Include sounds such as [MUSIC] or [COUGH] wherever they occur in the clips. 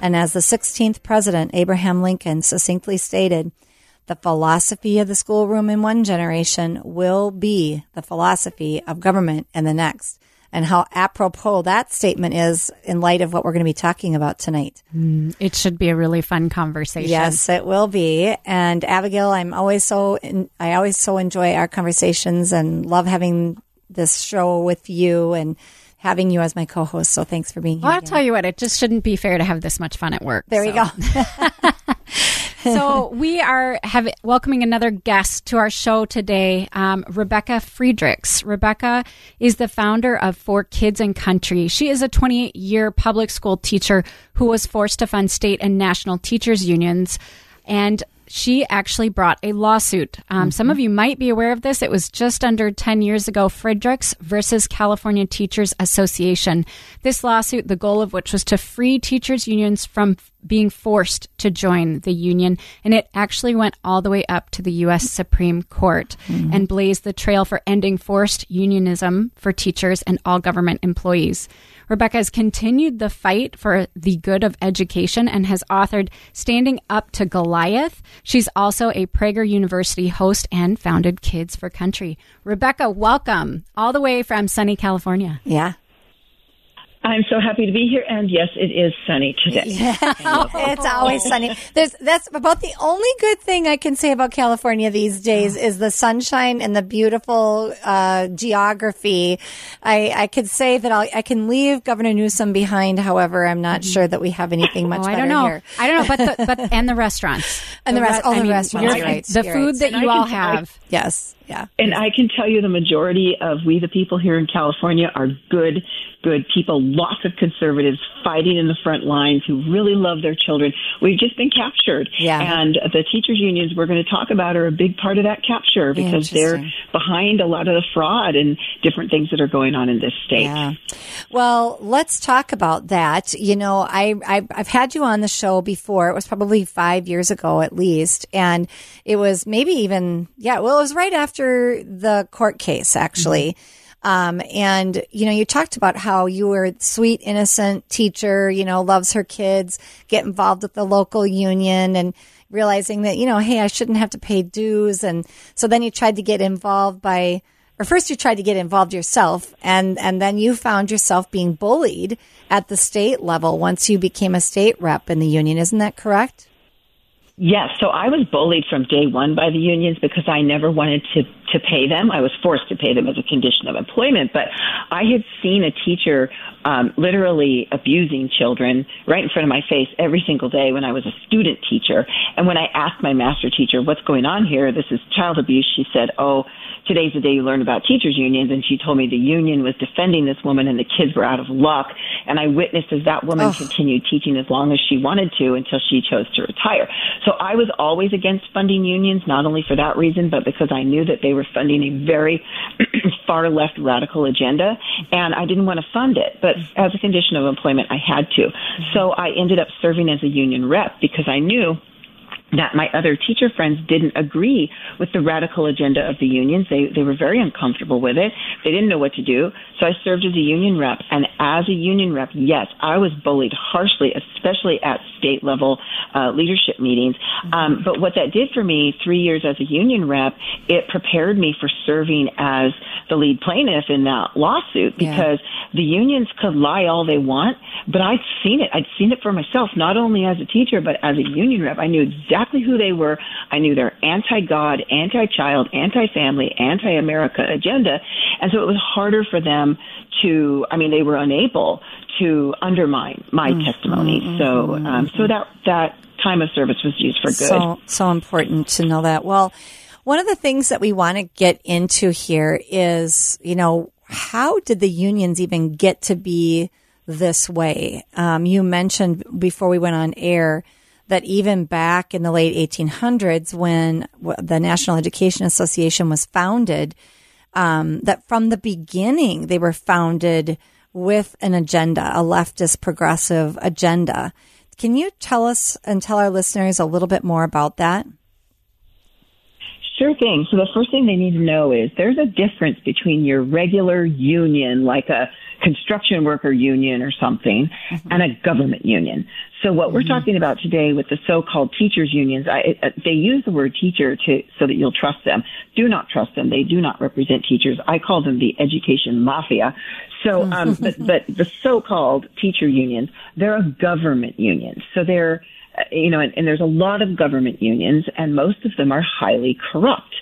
And as the 16th President, Abraham Lincoln, succinctly stated, the philosophy of the schoolroom in one generation will be the philosophy of government in the next. And how apropos that statement is in light of what we're going to be talking about tonight. Mm, it should be a really fun conversation. Yes, it will be. And Abigail, I'm always so, I always so enjoy our conversations and love having this show with you and having you as my co-host. So thanks for being here. Well, I'll again. tell you what, it just shouldn't be fair to have this much fun at work. There so. you go. [LAUGHS] [LAUGHS] so we are have, welcoming another guest to our show today, um, Rebecca Friedrichs. Rebecca is the founder of For Kids and Country. She is a 28 year public school teacher who was forced to fund state and national teachers unions. And she actually brought a lawsuit. Um, mm-hmm. Some of you might be aware of this. It was just under 10 years ago, Friedrichs versus California Teachers Association. This lawsuit, the goal of which was to free teachers' unions from being forced to join the union. And it actually went all the way up to the U.S. Supreme Court mm-hmm. and blazed the trail for ending forced unionism for teachers and all government employees. Rebecca has continued the fight for the good of education and has authored Standing Up to Goliath. She's also a Prager University host and founded Kids for Country. Rebecca, welcome all the way from sunny California. Yeah. I'm so happy to be here, and yes, it is sunny today. [LAUGHS] Yeah, it's always sunny. There's that's about the only good thing I can say about California these days is the sunshine and the beautiful uh, geography. I, I could say that I'll, i can leave Governor Newsom behind. However, I'm not sure that we have anything much oh, I don't know. here. I don't know, but the, but [LAUGHS] and the restaurants and the, the rest, re- all the mean, restaurants, right? The you're food right. that you all have. Yes. Yeah. And I can tell you the majority of we the people here in California are good, good people. Lots of conservatives fighting in the front lines who really love their children. We've just been captured. Yeah. And the teachers unions we're going to talk about are a big part of that capture because they're behind a lot of the fraud and different things that are going on in this state. Yeah. Well, let's talk about that. You know, I, I I've had you on the show before. It was probably five years ago at least. And it was maybe even, yeah, well, it was right after after the court case, actually. Mm-hmm. Um, and, you know, you talked about how you were sweet, innocent teacher, you know, loves her kids, get involved with the local union and realizing that, you know, hey, I shouldn't have to pay dues. And so then you tried to get involved by, or first you tried to get involved yourself and, and then you found yourself being bullied at the state level once you became a state rep in the union. Isn't that correct? Yes, so I was bullied from day one by the unions because I never wanted to to pay them. I was forced to pay them as a condition of employment, but I had seen a teacher um, literally abusing children right in front of my face every single day when I was a student teacher. And when I asked my master teacher, "What's going on here? This is child abuse," she said, "Oh." Today's the day you learn about teachers unions and she told me the union was defending this woman and the kids were out of luck and I witnessed as that woman continued teaching as long as she wanted to until she chose to retire. So I was always against funding unions, not only for that reason, but because I knew that they were funding a very [CLEARS THROAT] far left radical agenda and I didn't want to fund it. But as a condition of employment, I had to. So I ended up serving as a union rep because I knew that my other teacher friends didn't agree with the radical agenda of the unions. They they were very uncomfortable with it. They didn't know what to do. So I served as a union rep, and as a union rep, yes, I was bullied harshly, especially at state level uh, leadership meetings. Um, but what that did for me, three years as a union rep, it prepared me for serving as the lead plaintiff in that lawsuit because yeah. the unions could lie all they want, but I'd seen it. I'd seen it for myself, not only as a teacher but as a union rep. I knew exactly exactly who they were. I knew their anti-God, anti-child, anti-family, anti-America agenda. And so it was harder for them to, I mean, they were unable to undermine my mm-hmm. testimony. Mm-hmm. So, um, so that, that time of service was used for good. So, so important to know that. Well, one of the things that we want to get into here is, you know, how did the unions even get to be this way? Um, you mentioned before we went on air that even back in the late 1800s, when the National Education Association was founded, um, that from the beginning they were founded with an agenda, a leftist progressive agenda. Can you tell us and tell our listeners a little bit more about that? Sure thing. So the first thing they need to know is there's a difference between your regular union, like a construction worker union or something, mm-hmm. and a government union. So what mm-hmm. we're talking about today with the so-called teachers unions, I, uh, they use the word teacher to so that you'll trust them. Do not trust them. They do not represent teachers. I call them the education mafia. So, um, [LAUGHS] but, but the so-called teacher unions, they're a government union. So they're, you know, and, and there's a lot of government unions, and most of them are highly corrupt.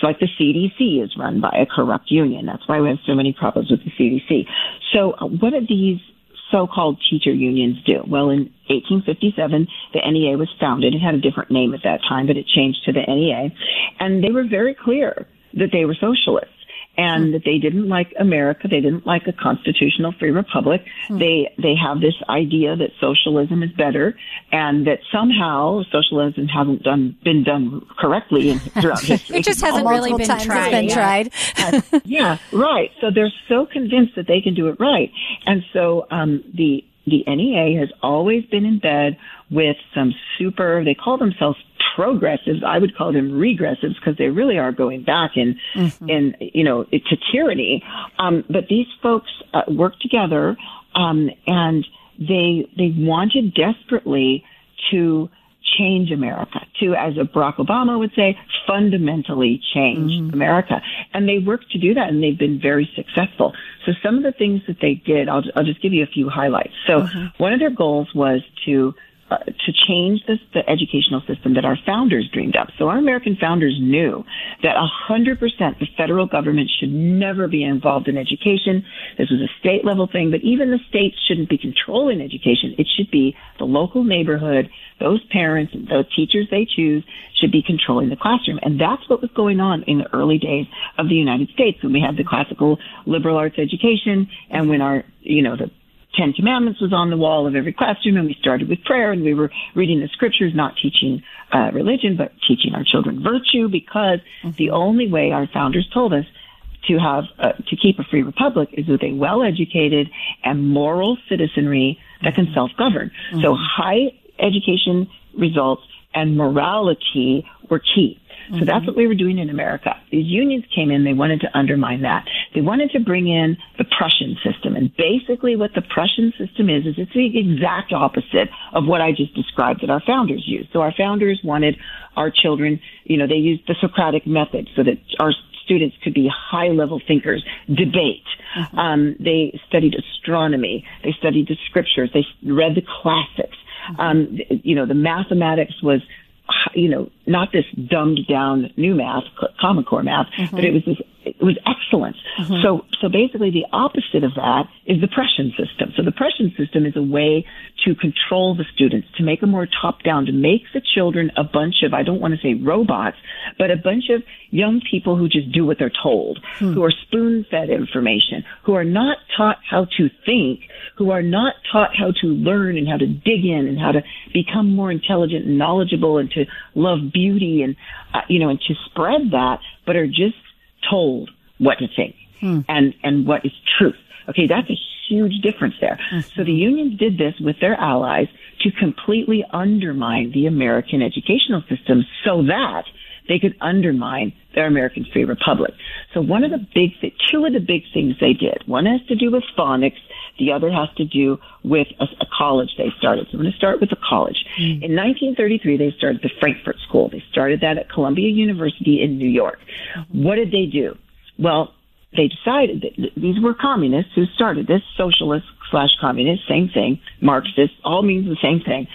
So like the CDC is run by a corrupt union. That's why we have so many problems with the CDC. So uh, what do these so-called teacher unions do? Well, in 1857, the NEA was founded. It had a different name at that time, but it changed to the NEA. And they were very clear that they were socialists and that they didn't like America. They didn't like a constitutional free republic. Hmm. They they have this idea that socialism is better, and that somehow socialism hasn't done been done correctly in, throughout [LAUGHS] history. it just hasn't really been tried. Been yeah. tried. uh, [LAUGHS] yeah, right. So they're so convinced that they can do it right, and so um, the the NEA has always been in bed with some super. They call themselves progressives. I would call them regressives because they really are going back in, mm-hmm. in you know, to tyranny. Um, but these folks uh, work together, um, and they they wanted desperately to change America, to, as Barack Obama would say, fundamentally change mm-hmm. America. And they worked to do that and they've been very successful. So some of the things that they did, I'll, I'll just give you a few highlights. So mm-hmm. one of their goals was to uh, to change this, the educational system that our founders dreamed up. So our American founders knew that 100% the federal government should never be involved in education. This was a state level thing, but even the states shouldn't be controlling education. It should be the local neighborhood, those parents, the teachers they choose should be controlling the classroom. And that's what was going on in the early days of the United States when we had the classical liberal arts education and when our, you know, the Ten Commandments was on the wall of every classroom, and we started with prayer, and we were reading the scriptures, not teaching uh, religion, but teaching our children virtue, because mm-hmm. the only way our founders told us to have uh, to keep a free republic is with a well-educated and moral citizenry that can mm-hmm. self-govern. Mm-hmm. So high education results and morality were key. So mm-hmm. that's what we were doing in America. These unions came in, they wanted to undermine that. They wanted to bring in the Prussian system. And basically what the Prussian system is, is it's the exact opposite of what I just described that our founders used. So our founders wanted our children, you know, they used the Socratic method so that our students could be high level thinkers, debate. Mm-hmm. Um, they studied astronomy. They studied the scriptures. They read the classics. Mm-hmm. Um, you know, the mathematics was you know, not this dumbed down new math, Common Core math, mm-hmm. but it was this, it was excellence. Mm-hmm. So, so basically the opposite of that is the Prussian system. So the Prussian system is a way to control the students, to make them more top down, to make the children a bunch of, I don't want to say robots, but a bunch of young people who just do what they're told, hmm. who are spoon fed information, who are not taught how to think, who are not taught how to learn and how to dig in and how to become more intelligent and knowledgeable and to love beauty and, uh, you know, and to spread that, but are just told what to think. Hmm. and, and what is truth. Okay, that's a huge difference there. So the unions did this with their allies to completely undermine the American educational system so that they could undermine their American free republic. So one of the big, th- two of the big things they did, one has to do with phonics, the other has to do with a, a college they started. So I'm going to start with the college. Mm-hmm. In 1933, they started the Frankfurt School. They started that at Columbia University in New York. Mm-hmm. What did they do? Well, they decided that these were communists who started this, socialists slash communists, same thing, Marxists, all means the same thing.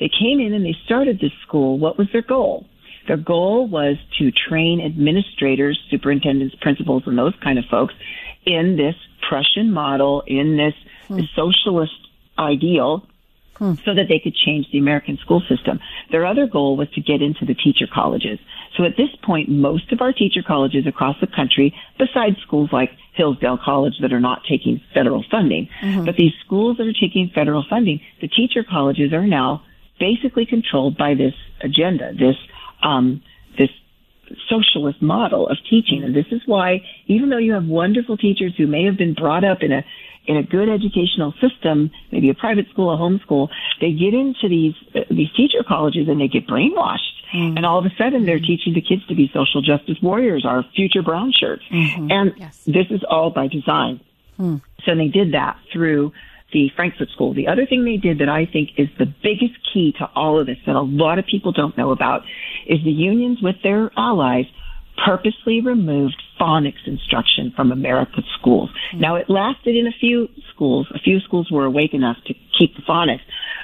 They came in and they started this school. What was their goal? Their goal was to train administrators, superintendents, principals, and those kind of folks in this Prussian model, in this hmm. socialist ideal, hmm. so that they could change the American school system. Their other goal was to get into the teacher colleges. So at this point, most of our teacher colleges across the country, besides schools like Hillsdale College that are not taking federal funding, mm-hmm. but these schools that are taking federal funding, the teacher colleges are now basically controlled by this agenda, this um, this socialist model of teaching. And this is why, even though you have wonderful teachers who may have been brought up in a in a good educational system, maybe a private school, a home school, they get into these uh, these teacher colleges and they get brainwashed. And all of a sudden, they're teaching the kids to be social justice warriors, our future brown shirts. And yes. this is all by design. So they did that through the Frankfurt School. The other thing they did that I think is the biggest key to all of this that a lot of people don't know about is the unions with their allies purposely removed phonics instruction from America's schools. Mm-hmm. Now it lasted in a few schools. A few schools were awake enough to keep the phonics.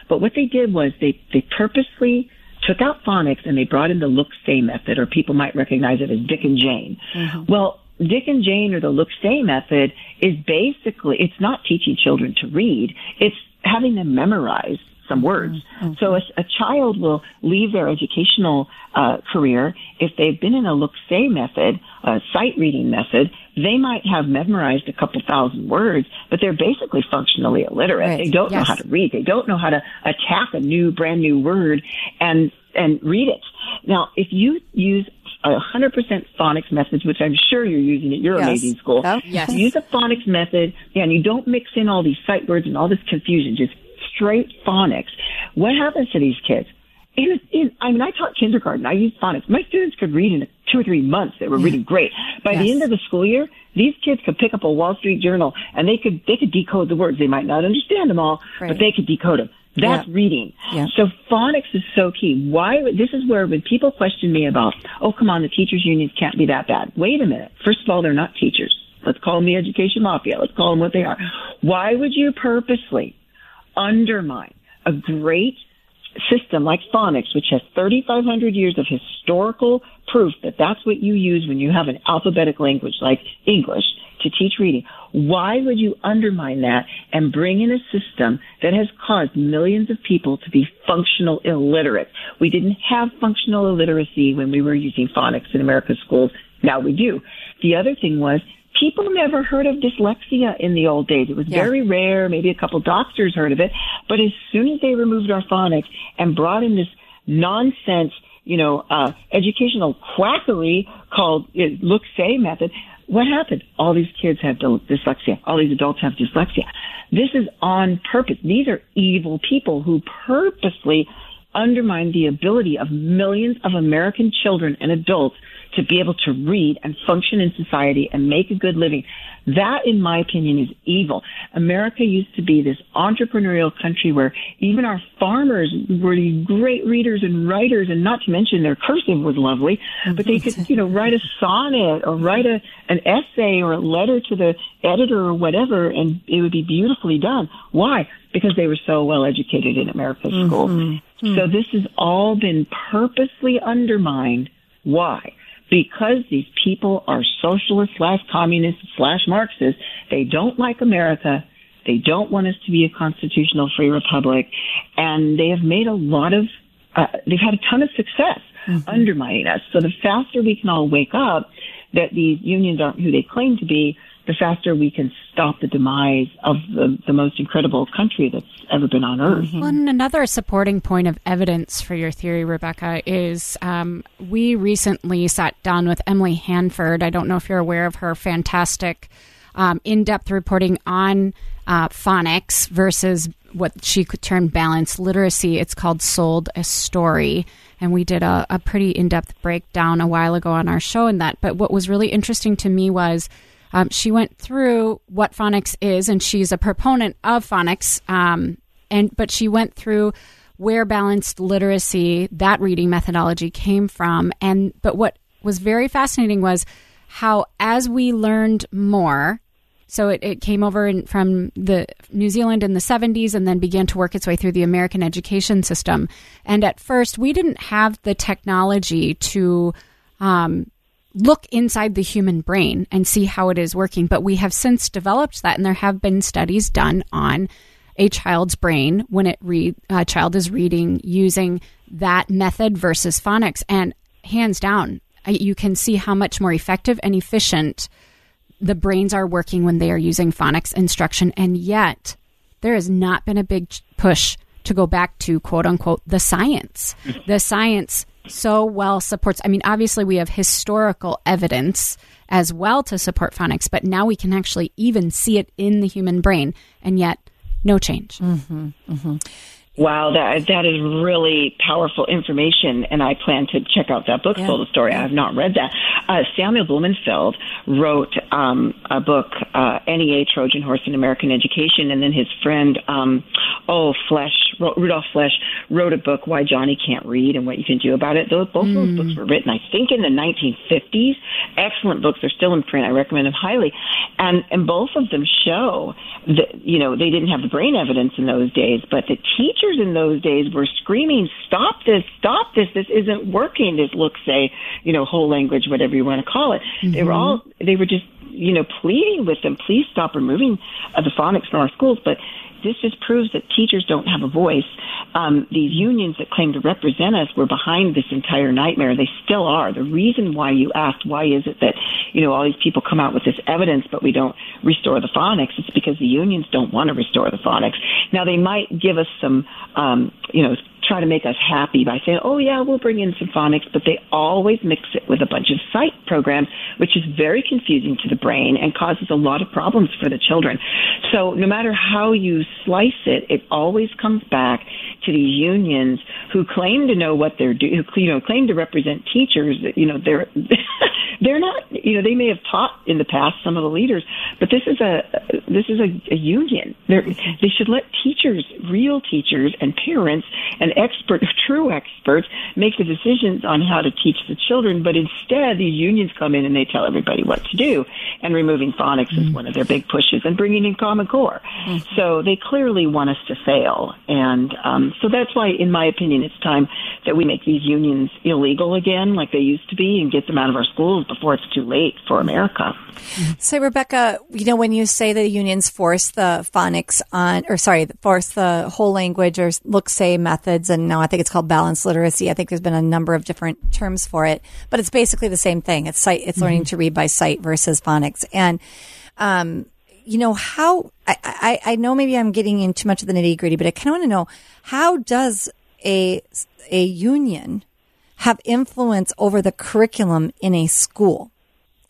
But what they did was they, they purposely took out phonics and they brought in the look say method, or people might recognize it as Dick and Jane. Mm-hmm. Well, Dick and Jane or the look say method is basically, it's not teaching children to read. It's having them memorize some words. So a, a child will leave their educational uh, career if they've been in a look say method, a sight reading method. They might have memorized a couple thousand words, but they're basically functionally illiterate. Right. They don't know how to read. They don't know how to attack a new, brand new word and and read it. Now, if you use a hundred percent phonics method, which I'm sure you're using at your Yes. amazing school, oh, Yep. Yes. use a phonics method, and you don't mix in all these sight words and all this confusion, just straight phonics. What happens to these kids? In, in, I mean, I taught kindergarten. I used phonics. My students could read in two or three months. They were reading great. By the end of the school year, these kids could pick up a Wall Street Journal and they could they could decode the words. They might not understand them all, Right. but they could decode them. That's Yeah. reading. Yeah. So phonics is so key. Why? This is where when people question me about, oh, come on, the teachers unions can't be that bad. Wait a minute. First of all, they're not teachers. Let's call them the education mafia. Let's call them what they are. Why would you purposely undermine a great system like phonics, which has 3,500 years of historical proof that that's what you use when you have an alphabetic language like English to teach reading. Why would you undermine that and bring in a system that has caused millions of people to be functional illiterate? We didn't have functional illiteracy when we were using phonics in America's schools. Now we do. The other thing was people never heard of dyslexia in the old days. It was Yeah. very rare. Maybe a couple doctors heard of it. But as soon as they removed our phonics and brought in this nonsense, you know, uh, educational quackery called uh, look say method, what happened? All these kids have dys- dyslexia. All these adults have dyslexia. This is on purpose. These are evil people who purposely undermine the ability of millions of American children and adults to be able to read and function in society and make a good living. That, in my opinion, is evil. America used to be this entrepreneurial country where even our farmers were these great readers and writers, and not to mention their cursive was lovely, but they could, you know, write a sonnet or write a, an essay or a letter to the editor or whatever, and it would be beautifully done. Why? Because they were so well educated in America's mm-hmm. schools. So mm-hmm. this has all been purposely undermined. Why? Because these people are socialist slash communist slash Marxist. They don't like America. They don't want us to be a constitutional free republic. And they have made a lot of, uh, they've had a ton of success undermining us. So the faster we can all wake up that these unions aren't who they claim to be, the faster we can stop the demise of the, the most incredible country that's ever been on earth. Mm-hmm. Well, and another supporting point of evidence for your theory, Rebecca, is um, we recently sat down with Emily Hanford. I don't know if you're aware of her fantastic um, in depth reporting on uh, phonics versus what she could term balanced literacy. It's called Sold a Story. And we did a, a pretty in depth breakdown a while ago on our show in that. But what was really interesting to me was um, she went through what phonics is, and she's a proponent of phonics. Um, and but she went through where balanced literacy, that reading methodology came from. And but what was very fascinating was how as we learned more, so it, it came over in, from the New Zealand in the 70s and then began to work its way through the American education system. And at first, we didn't have the technology to um, look inside the human brain and see how it is working. But we have since developed that, and there have been studies done on a child's brain when it read a child is reading using that method versus phonics, and hands down, you can see how much more effective and efficient the brains are working when they are using phonics instruction. And yet, there has not been a big push to go back to quote unquote the science. [LAUGHS] The science so well supports, I mean, obviously, we have historical evidence as well to support phonics, but now we can actually even see it in the human brain, and yet no change. Mm-hmm, mm-hmm. Wow, that that is really powerful information, and I plan to check out that book, yeah. Sold Story. I have not read that. Uh, Samuel Blumenfeld wrote um, a book, uh, NEA Trojan Horse in American Education, and then his friend, um, oh Flesch, Rudolf Flesch, wrote a book, Why Johnny Can't Read and What You Can Do About It. Those both mm. those books were written, I think, in the 1950s. Excellent books. They're still in print. I recommend them highly, and and both of them show that you know they didn't have the brain evidence in those days, but the teacher teachers in those days were screaming, "Stop this! Stop this! This isn't working!" This look, say, you know, whole language, whatever you want to call it. Mm-hmm. They were all they were just you know pleading with them, please stop removing uh, the phonics from our schools, but this just proves that teachers don't have a voice. Um, these unions that claim to represent us were behind this entire nightmare. They still are. The reason why you asked why is it that you know all these people come out with this evidence, but we don't restore the phonics? It's because the unions don't want to restore the phonics. Now they might give us some, um, you know, try to make us happy by saying, oh yeah, we'll bring in some phonics, but they always mix it with a bunch of sight programs, which is very confusing to the brain and causes a lot of problems for the children. So no matter how you slice it, it always comes back to these unions who claim to know what they're doing, who, you know, claim to represent teachers. You know, they're, [LAUGHS] they're not, you know, they may have taught in the past some of the leaders, but this is a, this is a, a union. They're, they should let teachers, real teachers and parents and expert, [LAUGHS] true experts, make the decisions on how to teach the children. But instead, these unions come in and they tell everybody what to do. And removing phonics mm-hmm. is one of their big pushes, and bringing in Common Core. Mm-hmm. So they clearly want us to fail. And um, so that's why, in my opinion, it's time that we make these unions illegal again, like they used to be, and get them out of our schools before it's too late for America. So, Rebecca, you know, when you say the unions force the phonics on, or sorry, force the whole language or look say methods, and now I think it's called balanced literacy. I think there's been a number of different terms for it, but it's basically the same thing. It's sight, it's mm-hmm. learning to read by sight versus phonics. And, um, you know, how, I, I, I know maybe I'm getting in too much of the nitty gritty, but I kind of want to know how does a, a union have influence over the curriculum in a school?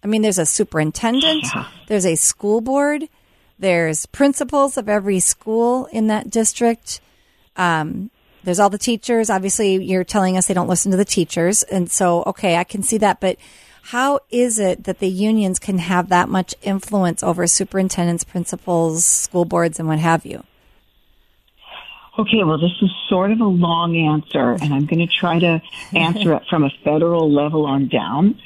I mean, there's a superintendent, there's a school board, there's principals of every school in that district. Um, there's all the teachers. Obviously, you're telling us they don't listen to the teachers. And so, okay, I can see that. But how is it that the unions can have that much influence over superintendents, principals, school boards, and what have you? Okay, well, this is sort of a long answer, and I'm going to try to [LAUGHS] answer it from a federal level on down.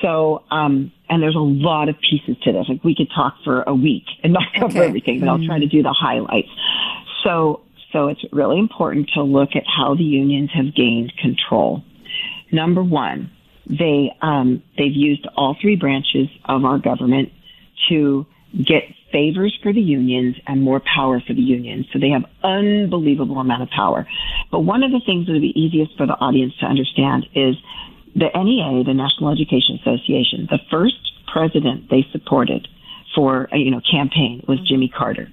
So, um, and there's a lot of pieces to this. Like we could talk for a week and not cover okay. everything, but I'll try to do the highlights. So, so it's really important to look at how the unions have gained control. Number one, they um, they've used all three branches of our government to get favors for the unions and more power for the unions. So they have unbelievable amount of power. But one of the things that would be easiest for the audience to understand is the NEA, the National Education Association, the first president they supported for, uh, you know, campaign was Jimmy Carter.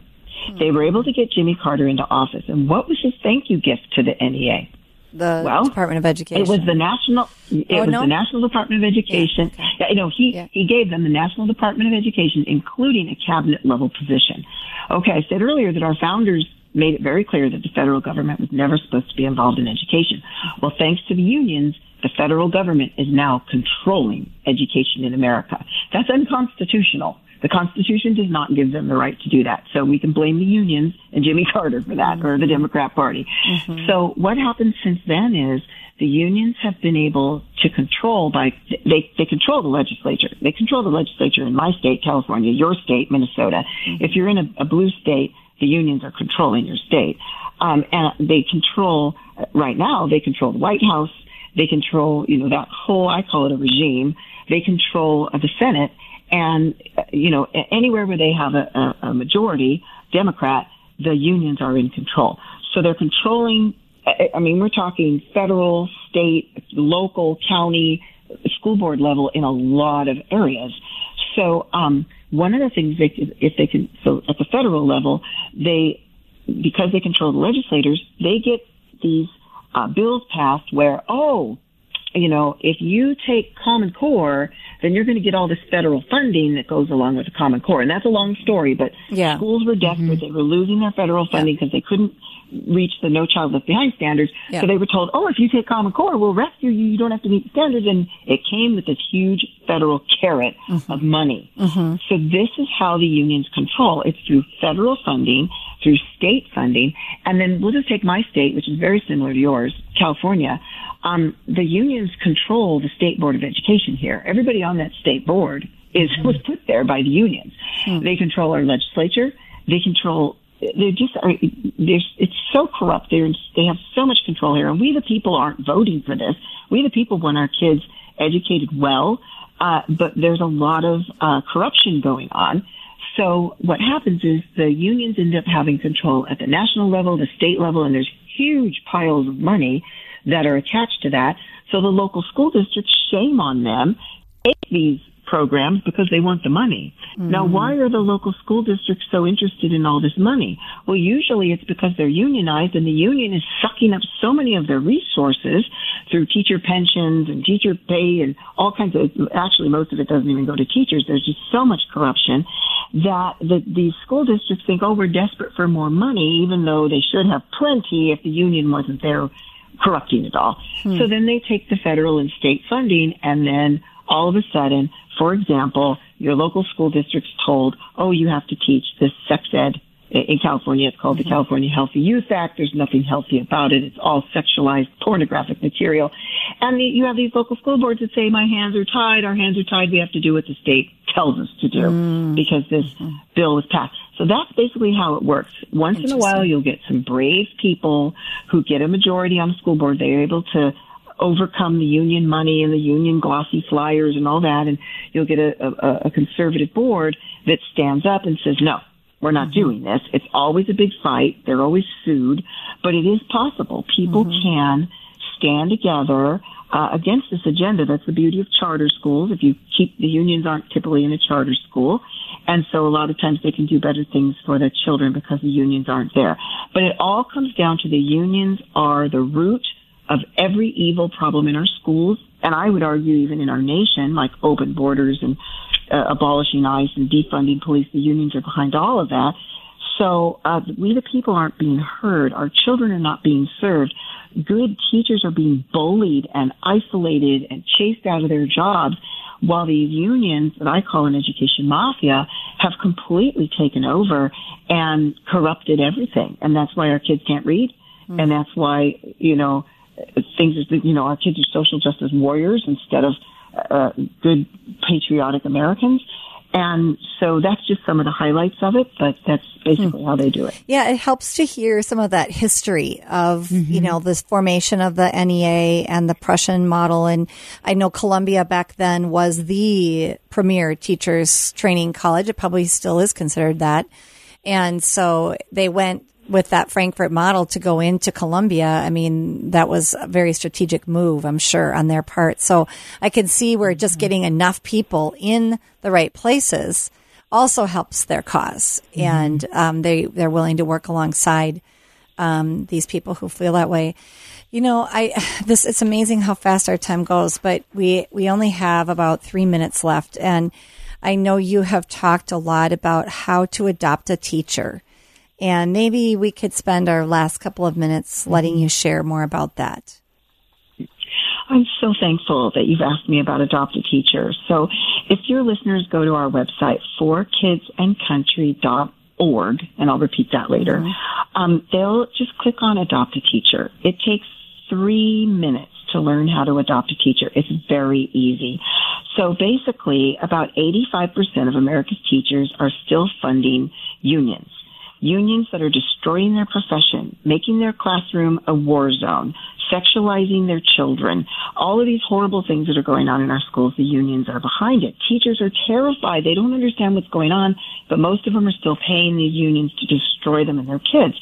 They were able to get Jimmy Carter into office. And what was his thank you gift to the NEA? The Well, Department of Education. It was the national. It Oh, was no? the National Department of Education. Yeah, okay. You know, he Yeah. he gave them the National Department of Education, including a cabinet level position. Okay, I said earlier that our founders made it very clear that the federal government was never supposed to be involved in education. Well, thanks to the unions, the federal government is now controlling education in America. That's unconstitutional. The Constitution does not give them the right to do that. So we can blame the unions and Jimmy [LAUGHS] Carter for that or the Democrat Party. So what happened since then is the unions have been able to control by, they, they control the legislature. They control the legislature in my state, California, your state, Minnesota. If you're in a, a blue state, the unions are controlling your state. Um, and they control, right now, they control the White House. They control, you know, that whole, I call it a regime. They control uh, the Senate and, uh, you know, anywhere where they have a, a, majority Democrat, the unions are in control. So they're controlling, I I mean, we're talking federal, state, local, county, school board level in a lot of areas. So, um, one of the things they, could- if they can, so at the federal level, they, because they control the legislators, they get these uh, bills passed where, oh, you know, if you take Common Core, then you're going to get all this federal funding that goes along with the Common Core. And that's a long story, but Yeah. schools were mm-hmm. desperate. They were losing their federal funding because they couldn't reach the No Child Left Behind standards. Yeah. So they were told, oh, if you take Common Core, we'll rescue you. You don't have to meet the standards. And it came with this huge federal carrot mm-hmm. of money. Mm-hmm. So this is how the unions control. It's through federal funding, through state funding, and then we'll just take my state, which is very similar to yours, California. Um, the unions control the state board of education here. Everybody on that state board is was put there by the unions. They control our legislature. They control. They're just. Are, it's so corrupt. They're, they have so much control here, and we the people aren't voting for this. We the people want our kids educated well, uh, but there's a lot of uh, corruption going on. So what happens is the unions end up having control at the national level, the state level, and there's huge piles of money that are attached to that. So the local school districts, shame on them, take these programs because they want the money. Now, mm-hmm. why are the local school districts so interested in all this money? Well, usually it's because they're unionized and the union is sucking up so many of their resources through teacher pensions and teacher pay and all kinds of, actually most of it doesn't even go to teachers. There's just so much corruption that the, these school districts think, oh, we're desperate for more money, even though they should have plenty if the union wasn't there corrupting it all. Hmm. So then they take the federal and state funding and then all of a sudden, for example, your local school district's told, oh, you have to teach this sex ed. In California, it's called the California Healthy Youth Act. There's nothing healthy about it. It's all sexualized pornographic material. And the, you have these local school boards that say, my hands are tied, our hands are tied, we have to do what the state tells us to do mm. because this bill was passed. So that's basically how it works. Once in a while, you'll get some brave people who get a majority on the school board. They're able to overcome the union money and the union glossy flyers and all that, and you'll get a, a, a conservative board that stands up and says, no, we're not doing this. It's always a big fight. They're always sued, but it is possible. People can stand together uh, against this agenda. That's the beauty of charter schools. If you keep the unions aren't typically in a charter school, and so a lot of times they can do better things for their children because the unions aren't there. But it all comes down to the unions are the root of every evil problem in our schools, and I would argue even in our nation, like open borders and uh, abolishing ICE and defunding police. The unions are behind all of that. So uh, we, the people, aren't being heard. Our children are not being served. Good teachers are being bullied and isolated and chased out of their jobs, while these unions that I call an education mafia have completely taken over and corrupted everything. And that's why our kids can't read, and that's why you know things is that, you know our kids are social justice warriors instead of uh, good patriotic Americans. And so that's just some of the highlights of it, but that's basically how they do it. Yeah, it helps to hear some of that history of, you know, this formation of the NEA and the Prussian model. And I know Columbia back then was the premier teachers training college. It probably still is considered that. And so they went with that Frankfurt model to go into Columbia. I mean, that was a very strategic move, I'm sure, on their part. So I can see where just getting enough people in the right places also helps their because and um, they they're willing to work alongside um, these people who feel that way. You know, I [SIGHS] this it's amazing how fast our time goes, but we we only have about three minutes left, and I know you have talked a lot about how to adopt a teacher, and maybe we could spend our last couple of minutes letting you share more about that. I'm so thankful that you've asked me about Adopt a Teacher. So if your listeners go to our website, forkidsandcountry.org, and I'll repeat that later, um, they'll just click on Adopt a Teacher. It takes three minutes to learn how to adopt a teacher. It's very easy. So basically, about 85% of America's teachers are still funding unions unions that are destroying their profession, making their classroom a war zone, sexualizing their children, all of these horrible things that are going on in our schools, the unions are behind it. Teachers are terrified. They don't understand what's going on, but most of them are still paying these unions to destroy them and their kids.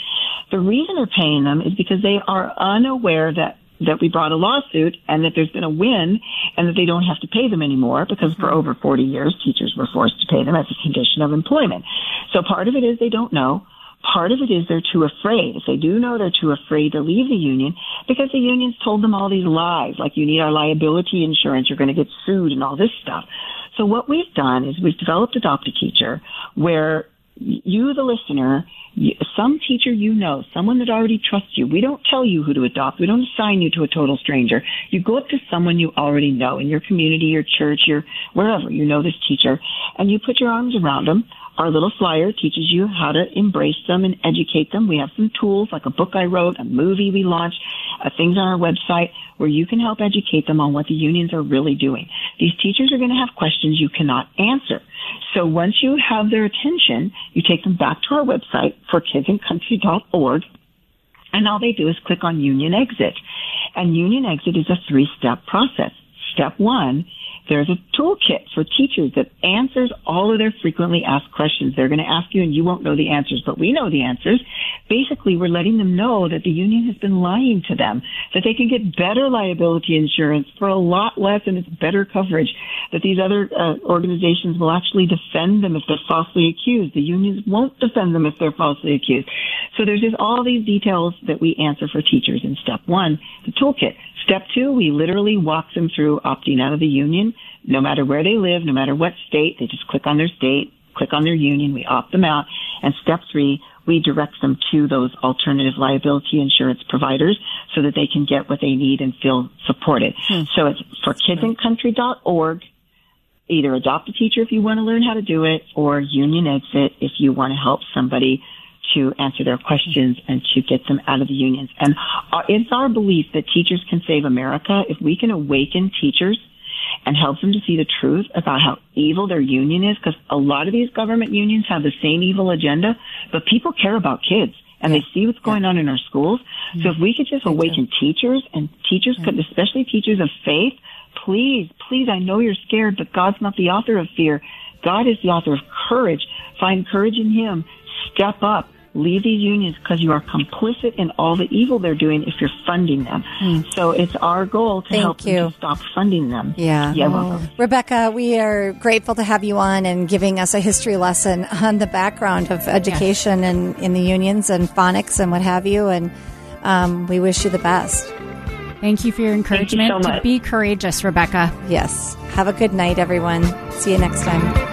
The reason they're paying them is because they are unaware that that we brought a lawsuit and that there's been a win and that they don't have to pay them anymore because for mm-hmm. over 40 years teachers were forced to pay them as a condition of employment. So part of it is they don't know. Part of it is they're too afraid. If they do know, they're too afraid to leave the union because the unions told them all these lies, like you need our liability insurance, you're going to get sued and all this stuff. So what we've done is we've developed Adopt a Teacher where you, the listener, some teacher you know, someone that already trusts you. We don't tell you who to adopt. We don't assign you to a total stranger. You go up to someone you already know in your community, your church, your wherever you know this teacher, and you put your arms around them. Our little flyer teaches you how to embrace them and educate them. We have some tools like a book I wrote, a movie we launched, uh, things on our website where you can help educate them on what the unions are really doing. These teachers are going to have questions you cannot answer. So once you have their attention, you take them back to our website for kidsandcountry.org and all they do is click on Union Exit. And Union Exit is a three step process. Step one there's a toolkit for teachers that answers all of their frequently asked questions. They're going to ask you and you won't know the answers, but we know the answers. Basically, we're letting them know that the union has been lying to them, that they can get better liability insurance for a lot less and it's better coverage, that these other uh, organizations will actually defend them if they're falsely accused. The unions won't defend them if they're falsely accused. So there's just all these details that we answer for teachers in step one, the toolkit. Step two, we literally walk them through opting out of the union, no matter where they live, no matter what state. They just click on their state, click on their union, we opt them out. And step three, we direct them to those alternative liability insurance providers so that they can get what they need and feel supported. Hmm. So it's for kidsandcountry.org. Either adopt a teacher if you want to learn how to do it or union exit if you want to help somebody to answer their questions and to get them out of the unions. And it's our belief that teachers can save America if we can awaken teachers and help them to see the truth about how evil their union is because a lot of these government unions have the same evil agenda, but people care about kids and they see what's going on in our schools. So if we could just awaken teachers and teachers could, especially teachers of faith, please, please, I know you're scared, but God's not the author of fear. God is the author of courage. Find courage in Him. Step up leave these unions because you are complicit in all the evil they're doing if you're funding them. Mm. So it's our goal to Thank help you. them to stop funding them. Yeah. Yeah. Well, Rebecca, we are grateful to have you on and giving us a history lesson [LAUGHS] on the background of education yes. and in the unions and phonics and what have you. And um, we wish you the best. Thank you for your encouragement you so to be courageous, Rebecca. Yes. Have a good night, everyone. See you next time.